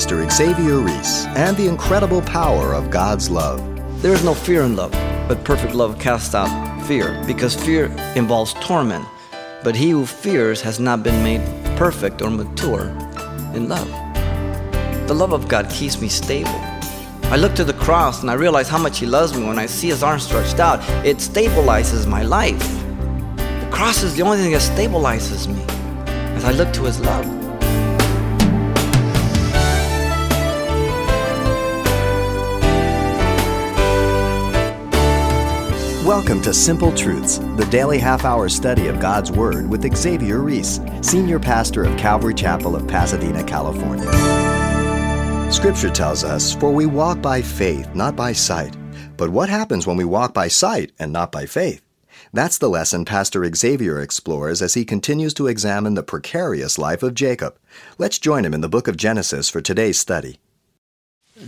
Pastor Xavier Reese and the incredible power of God's love. There is no fear in love, but perfect love casts out fear, because fear involves torment. But he who fears has not been made perfect or mature in love. The love of God keeps me stable. I look to the cross and I realize how much He loves me when I see His arms stretched out. It stabilizes my life. The cross is the only thing that stabilizes me as I look to His love. Welcome to Simple Truths, the daily half hour study of God's Word with Xavier Reese, Senior Pastor of Calvary Chapel of Pasadena, California. Scripture tells us, For we walk by faith, not by sight. But what happens when we walk by sight and not by faith? That's the lesson Pastor Xavier explores as he continues to examine the precarious life of Jacob. Let's join him in the book of Genesis for today's study.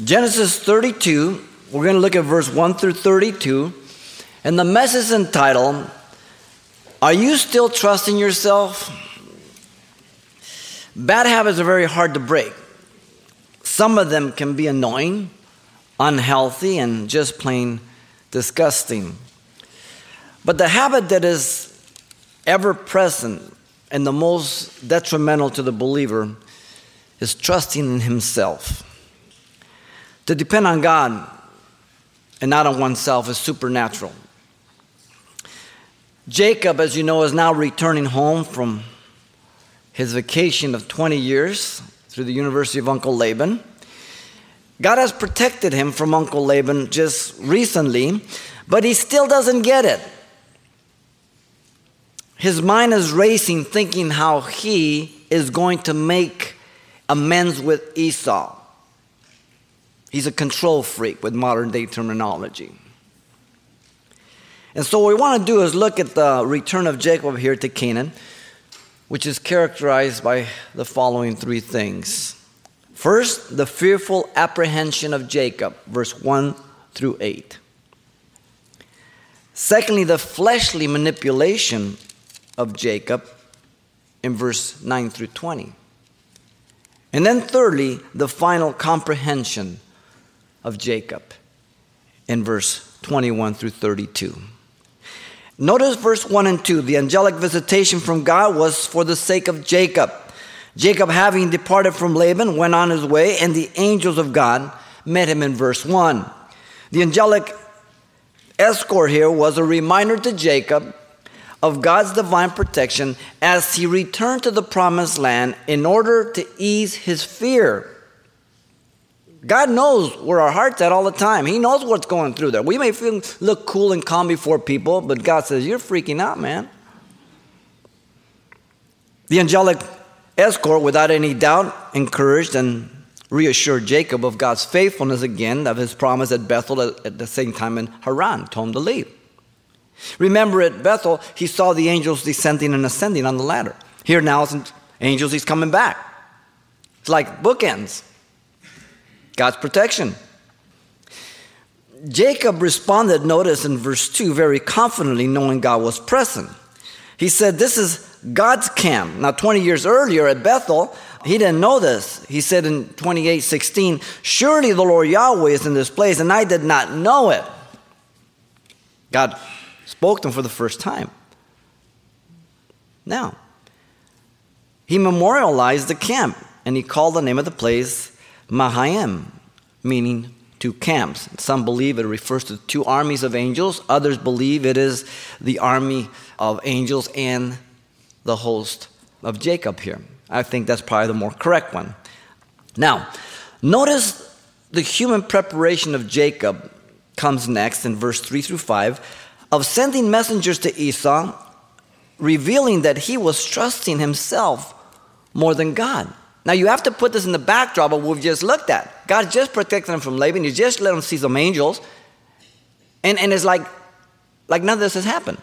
Genesis 32, we're going to look at verse 1 through 32. And the message entitled, Are You Still Trusting Yourself? Bad habits are very hard to break. Some of them can be annoying, unhealthy, and just plain disgusting. But the habit that is ever present and the most detrimental to the believer is trusting in himself. To depend on God and not on oneself is supernatural. Jacob, as you know, is now returning home from his vacation of 20 years through the University of Uncle Laban. God has protected him from Uncle Laban just recently, but he still doesn't get it. His mind is racing, thinking how he is going to make amends with Esau. He's a control freak with modern day terminology. And so, what we want to do is look at the return of Jacob here to Canaan, which is characterized by the following three things. First, the fearful apprehension of Jacob, verse 1 through 8. Secondly, the fleshly manipulation of Jacob in verse 9 through 20. And then, thirdly, the final comprehension of Jacob in verse 21 through 32. Notice verse 1 and 2. The angelic visitation from God was for the sake of Jacob. Jacob, having departed from Laban, went on his way, and the angels of God met him in verse 1. The angelic escort here was a reminder to Jacob of God's divine protection as he returned to the promised land in order to ease his fear. God knows where our heart's at all the time. He knows what's going through there. We may feel look cool and calm before people, but God says, You're freaking out, man. The angelic escort, without any doubt, encouraged and reassured Jacob of God's faithfulness again, of his promise at Bethel at the same time in Haran, told him to leave. Remember at Bethel, he saw the angels descending and ascending on the ladder. Here now, angels, he's coming back. It's like bookends. God's protection. Jacob responded, notice in verse 2, very confidently, knowing God was present. He said, This is God's camp. Now, 20 years earlier at Bethel, he didn't know this. He said in 28 16, Surely the Lord Yahweh is in this place, and I did not know it. God spoke to him for the first time. Now, he memorialized the camp, and he called the name of the place Mahanaim, meaning two camps. Some believe it refers to two armies of angels, others believe it is the army of angels and the host of Jacob here. I think that's probably the more correct one. Now, notice the human preparation of Jacob comes next in verse 3 through 5 of sending messengers to Esau, revealing that he was trusting himself more than God. Now you have to put this in the backdrop of what we've just looked at. God just protected him from Laban. You just let him see some angels. And, and it's like, like none of this has happened.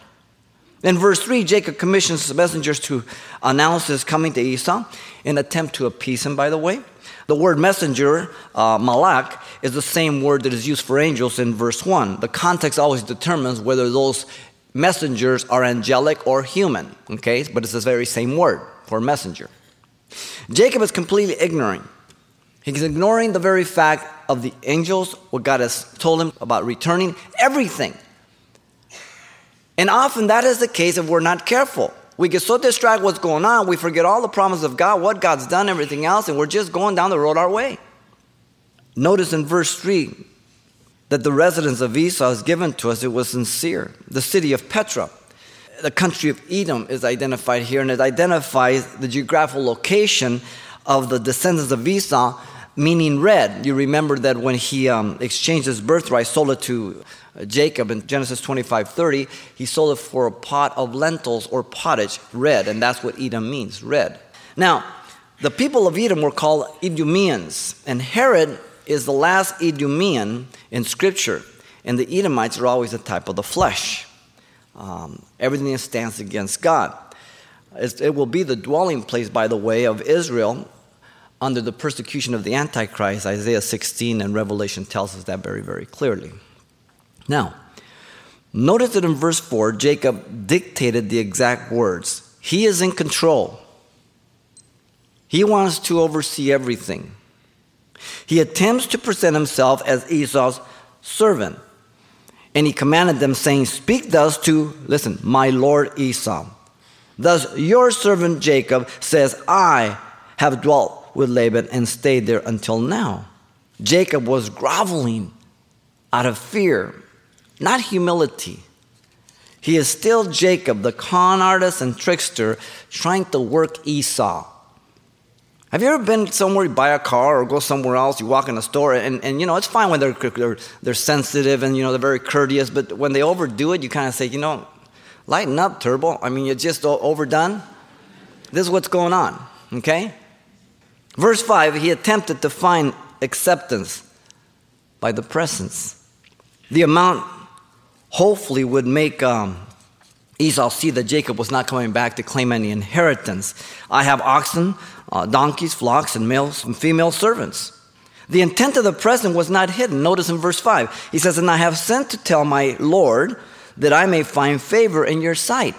In verse 3, Jacob commissions messengers to announce his coming to Esau in attempt to appease him, by the way. The word messenger, uh, malak, is the same word that is used for angels in verse 1. The context always determines whether those messengers are angelic or human, okay? But it's the very same word for messenger. Jacob is completely ignorant He's ignoring the very fact of the angels, what God has told him about returning, everything. And often that is the case if we're not careful. We get so distracted what's going on, we forget all the promises of God, what God's done, everything else, and we're just going down the road our way. Notice in verse 3 that the residence of Esau is given to us, it was sincere. The city of Petra, the country of Edom, is identified here, and it identifies the geographical location of the descendants of Esau, meaning red. You remember that when he um, exchanged his birthright, sold it to Jacob in Genesis 25 30, he sold it for a pot of lentils or pottage, red, and that's what Edom means, red. Now, the people of Edom were called Edomians, and Herod is the last Edomian in Scripture, and the Edomites are always a type of the flesh. Um, everything that stands against God. It will be the dwelling place, by the way, of Israel under the persecution of the Antichrist. Isaiah 16 and Revelation tells us that very, very clearly. Now, notice that in verse 4, Jacob dictated the exact words. He is in control, he wants to oversee everything. He attempts to present himself as Esau's servant. And he commanded them, saying, Speak thus to, listen, my lord Esau. Thus your servant Jacob says, I have dwelt with Laban and stayed there until now. Jacob was groveling out of fear not humility. He is still Jacob, the con artist and trickster, trying to work Esau. Have you ever been somewhere, you buy a car or go somewhere else, you walk in a store, and, and you know, it's fine when they're, they're, they're sensitive and, you know, they're very courteous, but when they overdo it, you kind of say, you know, lighten up, Turbo. I mean, you're just overdone. This is what's going on, okay? Verse 5, he attempted to find acceptance by the presence. The amount hopefully would make um, Esau see that Jacob was not coming back to claim any inheritance. I have oxen, uh, donkeys, flocks, and males and female servants. The intent of the present was not hidden. Notice in verse 5, he says, And I have sent to tell my Lord that I may find favor in your sight.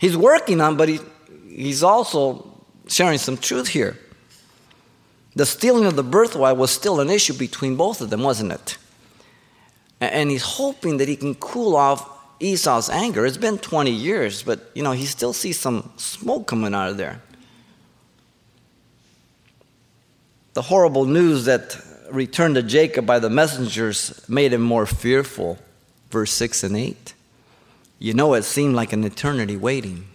He's working on, but he, he's also sharing some truth here. The stealing of the birthright was still an issue between both of them, wasn't it? And he's hoping that he can cool off Esau's anger. It's been 20 years, but you know, he still sees some smoke coming out of there. The horrible news that returned to Jacob by the messengers made him more fearful. Verse 6 and 8. You know, it seemed like an eternity waiting.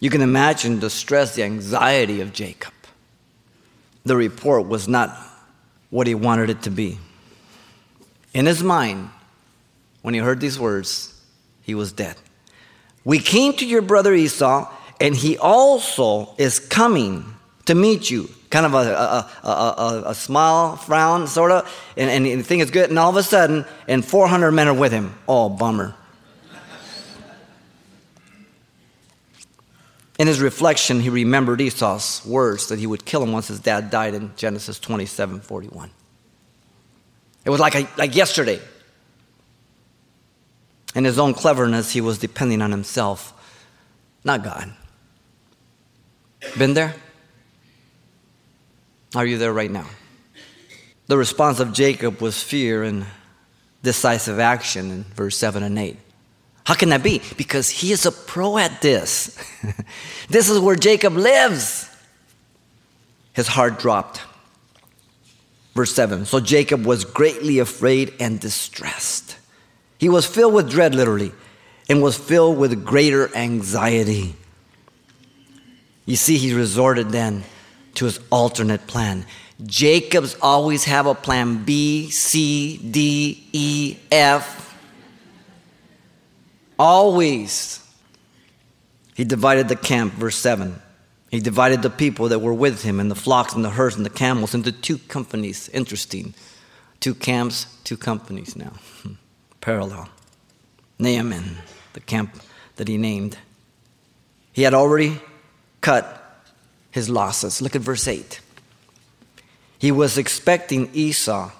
You can imagine the stress, the anxiety of Jacob. The report was not what he wanted it to be. In his mind, when he heard these words, he was dead. We came to your brother Esau, and he also is coming to meet you. Kind of a, a, a, a smile, frown, sort of, and, and the thing is good. And all of a sudden, and 400 men are with him. Oh, bummer. In his reflection, he remembered Esau's words that he would kill him once his dad died in Genesis 27 41. It was like, a, like yesterday. In his own cleverness, he was depending on himself, not God. Been there? Are you there right now? The response of Jacob was fear and decisive action in verse 7 and 8. How can that be? Because he is a pro at this. this is where Jacob lives. His heart dropped. Verse 7 So Jacob was greatly afraid and distressed. He was filled with dread, literally, and was filled with greater anxiety. You see, he resorted then to his alternate plan. Jacob's always have a plan B, C, D, E, F. Always. He divided the camp, verse 7. He divided the people that were with him and the flocks and the herds and the camels into two companies. Interesting. Two camps, two companies now. Parallel. Naaman, the camp that he named. He had already cut his losses. Look at verse 8. He was expecting Esau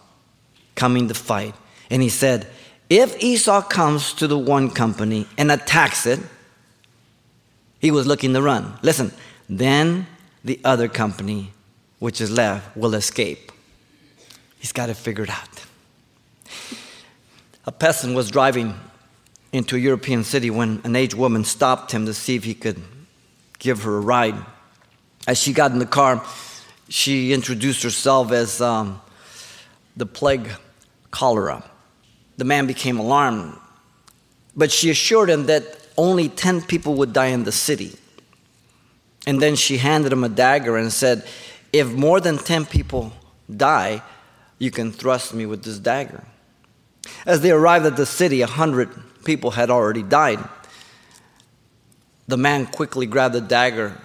coming to fight. And he said, If Esau comes to the one company and attacks it, he was looking to run. Listen, then the other company which is left will escape. He's got it figured out. A peasant was driving into a European city when an aged woman stopped him to see if he could give her a ride. As she got in the car, she introduced herself as um, the plague cholera. The man became alarmed, but she assured him that only 10 people would die in the city. And then she handed him a dagger and said, If more than 10 people die, you can thrust me with this dagger. As they arrived at the city, a hundred people had already died. The man quickly grabbed the dagger,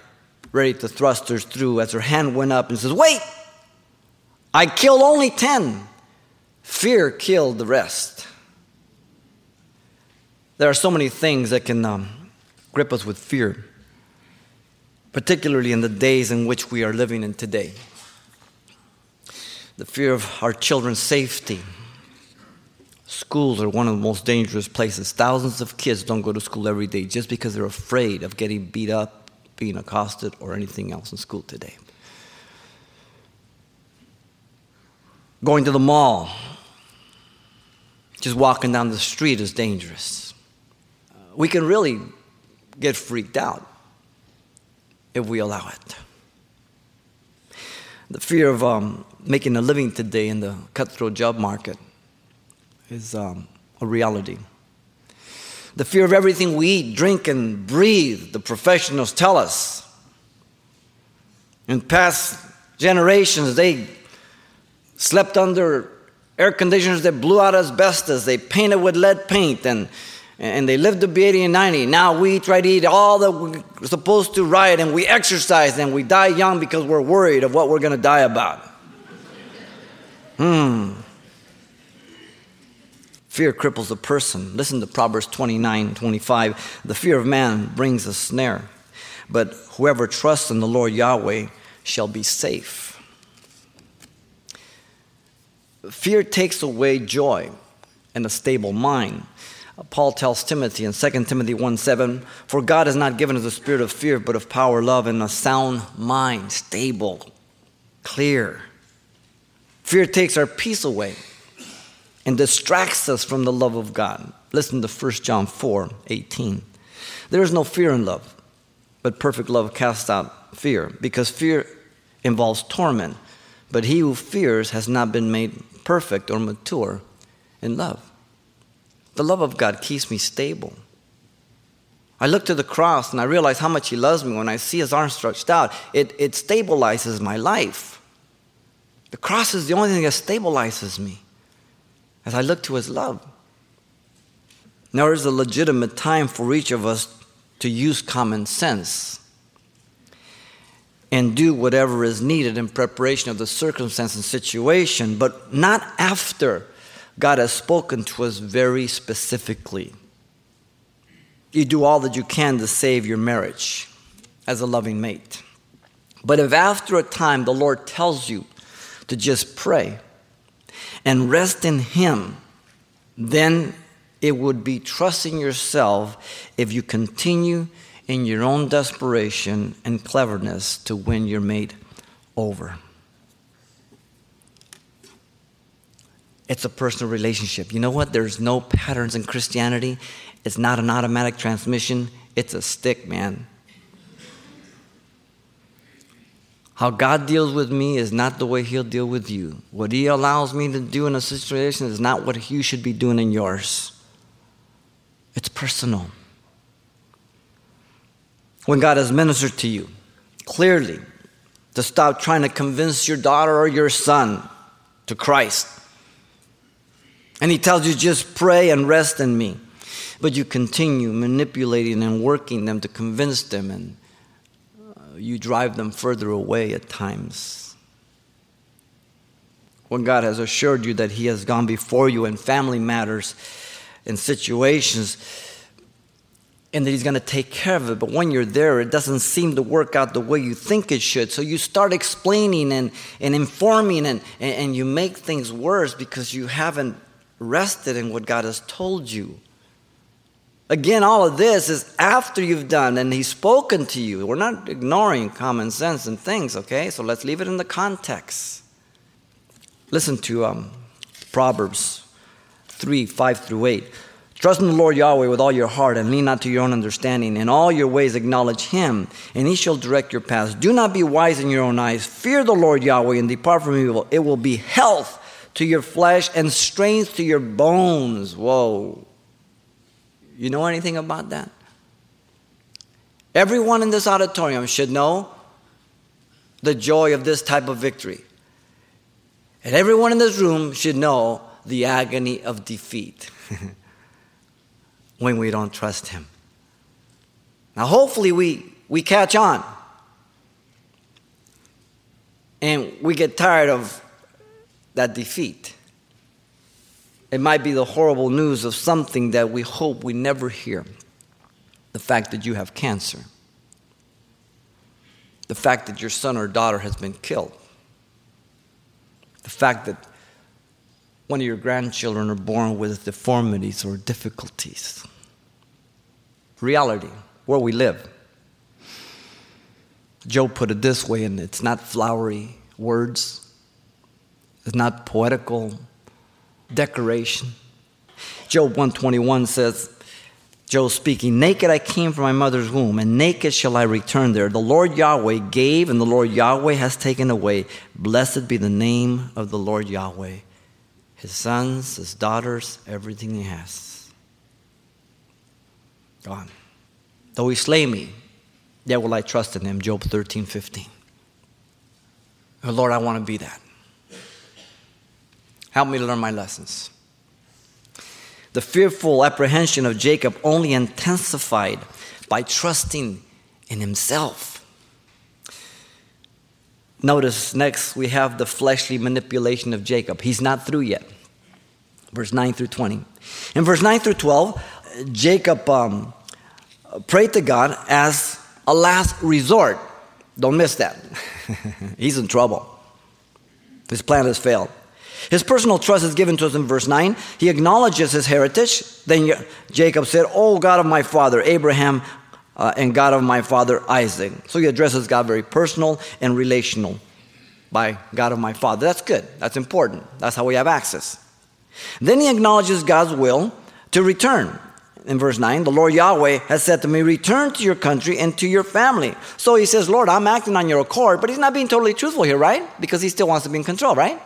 ready to thrust her through, as her hand went up and says, Wait! I killed only 10. Fear killed the rest. There are so many things that can um, grip us with fear, particularly in the days in which we are living in today. The fear of our children's safety. Schools are one of the most dangerous places. Thousands of kids don't go to school every day just because they're afraid of getting beat up, being accosted, or anything else in school today. Going to the mall, just walking down the street is dangerous. We can really get freaked out if we allow it. The fear of um, making a living today in the cutthroat job market is um, a reality. The fear of everything we eat, drink, and breathe, the professionals tell us. In past generations, they slept under air conditioners that blew out asbestos. They painted with lead paint and, and they lived to be 80 and 90. Now we try to eat all that we're supposed to right and we exercise and we die young because we're worried of what we're going to die about. Hmm. Fear cripples a person. Listen to Proverbs 29 25. The fear of man brings a snare, but whoever trusts in the Lord Yahweh shall be safe. Fear takes away joy and a stable mind. Paul tells Timothy in 2 Timothy 1 7, For God has not given us a spirit of fear, but of power, love, and a sound mind, stable, clear. Fear takes our peace away and distracts us from the love of God. Listen to 1 John 4 18. There is no fear in love, but perfect love casts out fear, because fear involves torment. But he who fears has not been made perfect or mature in love. The love of God keeps me stable. I look to the cross and I realize how much He loves me when I see His arms stretched out. It, it stabilizes my life. The cross is the only thing that stabilizes me as I look to His love. Now, there's a legitimate time for each of us to use common sense and do whatever is needed in preparation of the circumstance and situation, but not after God has spoken to us very specifically. You do all that you can to save your marriage as a loving mate. But if after a time the Lord tells you to just pray and rest in Him, then it would be trusting yourself if you continue in your own desperation and cleverness to win your mate over. It's a personal relationship. You know what? There's no patterns in Christianity. It's not an automatic transmission, it's a stick, man. How God deals with me is not the way He'll deal with you. What He allows me to do in a situation is not what you should be doing in yours. It's personal when God has ministered to you clearly to stop trying to convince your daughter or your son to Christ. And He tells you just pray and rest in me. But you continue manipulating and working them to convince them, and you drive them further away at times. When God has assured you that He has gone before you in family matters, in situations, and that he's going to take care of it. But when you're there, it doesn't seem to work out the way you think it should. So you start explaining and, and informing, and, and, and you make things worse because you haven't rested in what God has told you. Again, all of this is after you've done and he's spoken to you. We're not ignoring common sense and things, okay? So let's leave it in the context. Listen to um, Proverbs 3 5 through 8. Trust in the Lord Yahweh with all your heart and lean not to your own understanding. In all your ways acknowledge him, and he shall direct your paths. Do not be wise in your own eyes. Fear the Lord Yahweh and depart from evil. It will be health to your flesh and strength to your bones. Whoa. You know anything about that? Everyone in this auditorium should know the joy of this type of victory. And everyone in this room should know the agony of defeat. when we don't trust Him. Now, hopefully, we, we catch on and we get tired of that defeat. It might be the horrible news of something that we hope we never hear. The fact that you have cancer, the fact that your son or daughter has been killed, the fact that one of your grandchildren are born with deformities or difficulties. Reality, where we live. Job put it this way, and it's not flowery words, it's not poetical decoration. Job 121 says, Job speaking, Naked I came from my mother's womb, and naked shall I return there. The Lord Yahweh gave, and the Lord Yahweh has taken away. Blessed be the name of the Lord Yahweh. His sons, his daughters, everything he has. God. Though he slay me, yet will I trust in him. Job 13, 15. Oh, Lord, I want to be that. Help me learn my lessons. The fearful apprehension of Jacob only intensified by trusting in himself. Notice next we have the fleshly manipulation of Jacob. He's not through yet. Verse 9 through 20. In verse 9 through 12, Jacob um, prayed to God as a last resort. Don't miss that. He's in trouble. His plan has failed. His personal trust is given to us in verse 9. He acknowledges his heritage. Then Jacob said, Oh God of my father Abraham uh, and God of my father Isaac. So he addresses God very personal and relational by God of my father. That's good. That's important. That's how we have access. Then he acknowledges God's will to return in verse 9, the Lord Yahweh has said to me, Return to your country and to your family. So he says, Lord, I'm acting on your accord, but he's not being totally truthful here, right? Because he still wants to be in control, right?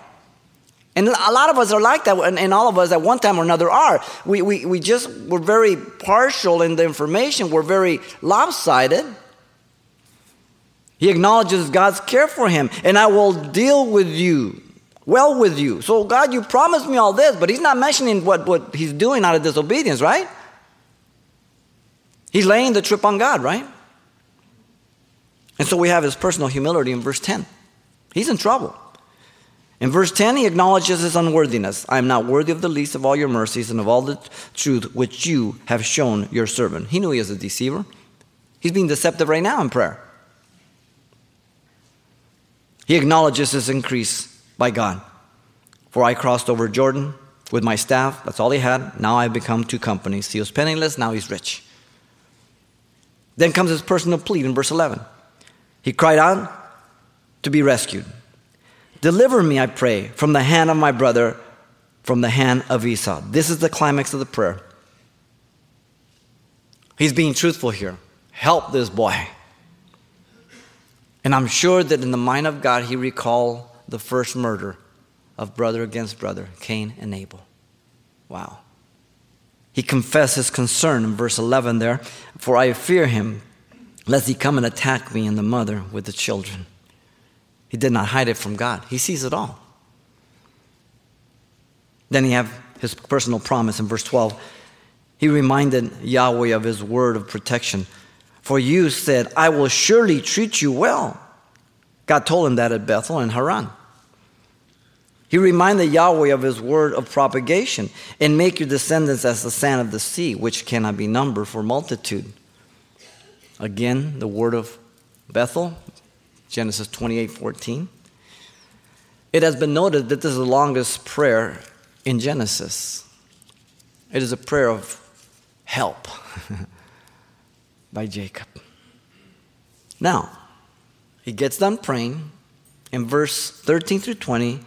And a lot of us are like that, and, all of us at one time or another are. We, we, we just, we're very partial in the information, we're very lopsided. He acknowledges God's care for him, and I will deal with you, well with you. So, God, you promised me all this, but he's not mentioning what, what he's doing out of disobedience, right? He's laying the trip on God, right? And so we have his personal humility in verse 10. He's in trouble. In verse 10, he acknowledges his unworthiness. I am not worthy of the least of all your mercies and of all the truth which you have shown your servant. He knew he was a deceiver. He's being deceptive right now in prayer. He acknowledges his increase by God. For I crossed over Jordan with my staff. That's all he had. Now I've become two companies. He was penniless, now he's rich. Then comes his personal plea in verse 11. He cried out to be rescued. Deliver me, I pray, from the hand of my brother, from the hand of Esau. This is the climax of the prayer. He's being truthful here. Help this boy. And I'm sure that in the mind of God, he recalled the first murder of brother against brother, Cain and Abel. Wow. He confessed his concern in verse 11 there For I fear him, lest he come and attack me and the mother with the children. He did not hide it from God, he sees it all. Then he have his personal promise in verse 12. He reminded Yahweh of his word of protection. For you said, I will surely treat you well. God told him that at Bethel and Haran. He reminded Yahweh of his word of propagation and make your descendants as the sand of the sea, which cannot be numbered for multitude. Again, the word of Bethel, Genesis 28 14. It has been noted that this is the longest prayer in Genesis. It is a prayer of help by Jacob. Now, he gets done praying. In verse 13 through 20,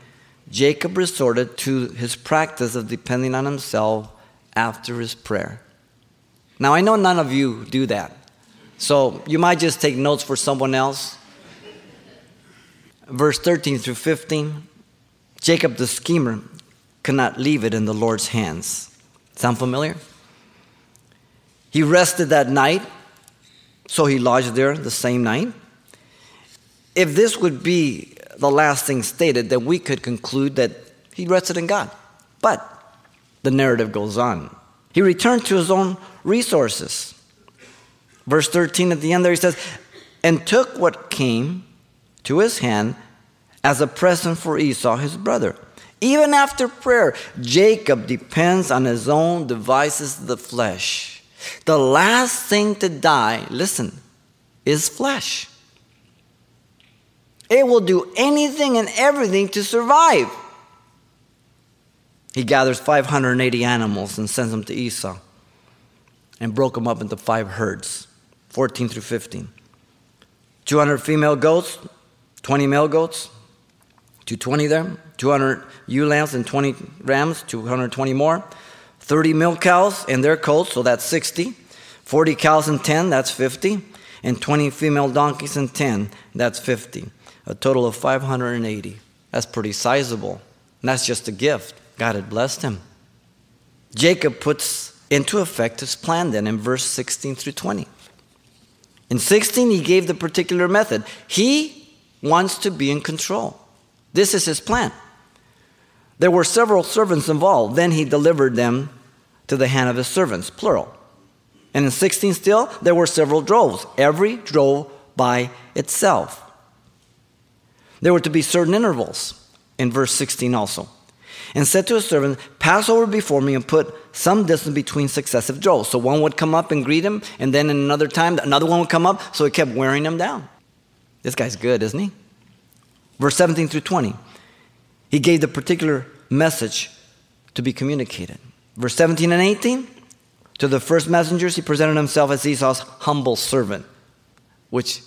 Jacob resorted to his practice of depending on himself after his prayer. Now, I know none of you do that. So you might just take notes for someone else. Verse 13 through 15 Jacob the schemer could not leave it in the Lord's hands. Sound familiar? He rested that night, so he lodged there the same night. If this would be the last thing stated, then we could conclude that he rested in God. But the narrative goes on. He returned to his own resources. Verse 13 at the end there, he says, and took what came to his hand as a present for Esau, his brother. Even after prayer, Jacob depends on his own devices the flesh. The last thing to die, listen, is flesh. It will do anything and everything to survive. He gathers 580 animals and sends them to Esau and broke them up into five herds, 14 through 15. 200 female goats, 20 male goats, 220 there, 200 ewe lambs and 20 rams, 220 more, 30 milk cows and their colts, so that's 60, 40 cows and 10, that's 50, and 20 female donkeys and 10, that's 50. A total of 580. That's pretty sizable. And that's just a gift. God had blessed him. Jacob puts into effect his plan then in verse 16 through 20. In 16, he gave the particular method. He wants to be in control. This is his plan. There were several servants involved. Then he delivered them to the hand of his servants, plural. And in 16 still, there were several droves, every drove by itself. There were to be certain intervals in verse 16 also. And said to his servant, Pass over before me and put some distance between successive droves. So one would come up and greet him, and then in another time, another one would come up, so he kept wearing them down. This guy's good, isn't he? Verse 17 through 20. He gave the particular message to be communicated. Verse 17 and 18. To the first messengers, he presented himself as Esau's humble servant, which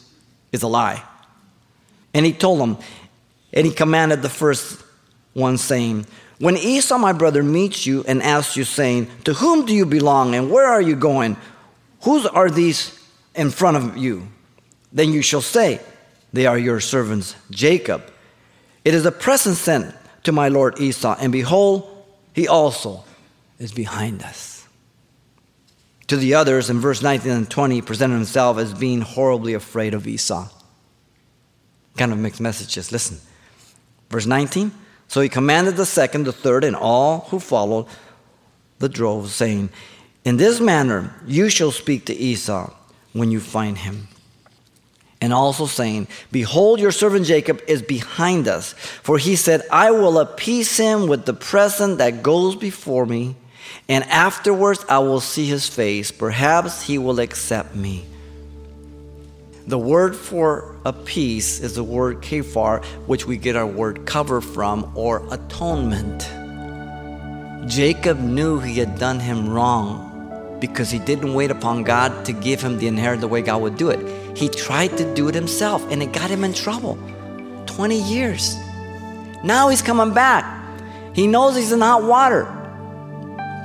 is a lie. And he told them, and he commanded the first one, saying, When Esau, my brother, meets you and asks you, saying, To whom do you belong and where are you going? Whose are these in front of you? Then you shall say, They are your servants, Jacob. It is a present sent to my lord Esau, and behold, he also is behind us. To the others, in verse 19 and 20, he presented himself as being horribly afraid of Esau. Kind of mixed messages. Listen. Verse 19. So he commanded the second, the third, and all who followed the drove, saying, In this manner you shall speak to Esau when you find him and also saying, Behold, your servant Jacob is behind us. For he said, I will appease him with the present that goes before me, and afterwards I will see his face. Perhaps he will accept me. The word for appease is the word kafar, which we get our word cover from, or atonement. Jacob knew he had done him wrong because he didn't wait upon God to give him the inheritance the way God would do it. He tried to do it himself and it got him in trouble. 20 years. Now he's coming back. He knows he's in hot water.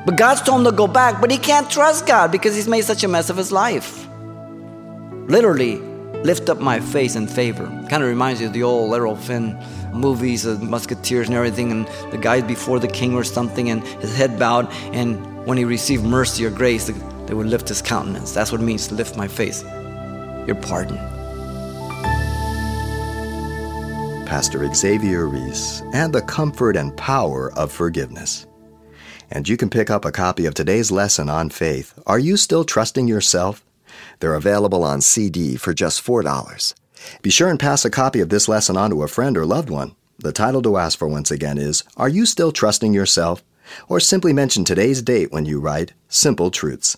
But God's told him to go back, but he can't trust God because he's made such a mess of his life. Literally, lift up my face in favor. Kind of reminds you of the old Errol Flynn movies, the Musketeers and everything, and the guy before the king or something, and his head bowed, and when he received mercy or grace, they would lift his countenance. That's what it means to lift my face. Your pardon. Pastor Xavier Reese and the comfort and power of forgiveness. And you can pick up a copy of today's lesson on faith. Are you still trusting yourself? They're available on CD for just $4. Be sure and pass a copy of this lesson on to a friend or loved one. The title to ask for once again is Are You Still Trusting Yourself? Or simply mention today's date when you write Simple Truths,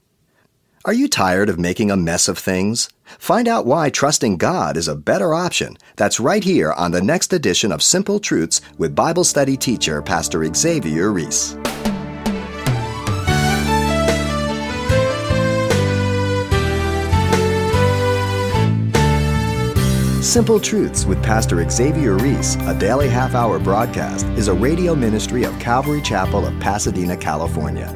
Are you tired of making a mess of things? Find out why trusting God is a better option. That's right here on the next edition of Simple Truths with Bible study teacher Pastor Xavier Reese. Simple Truths with Pastor Xavier Reese, a daily half hour broadcast, is a radio ministry of Calvary Chapel of Pasadena, California.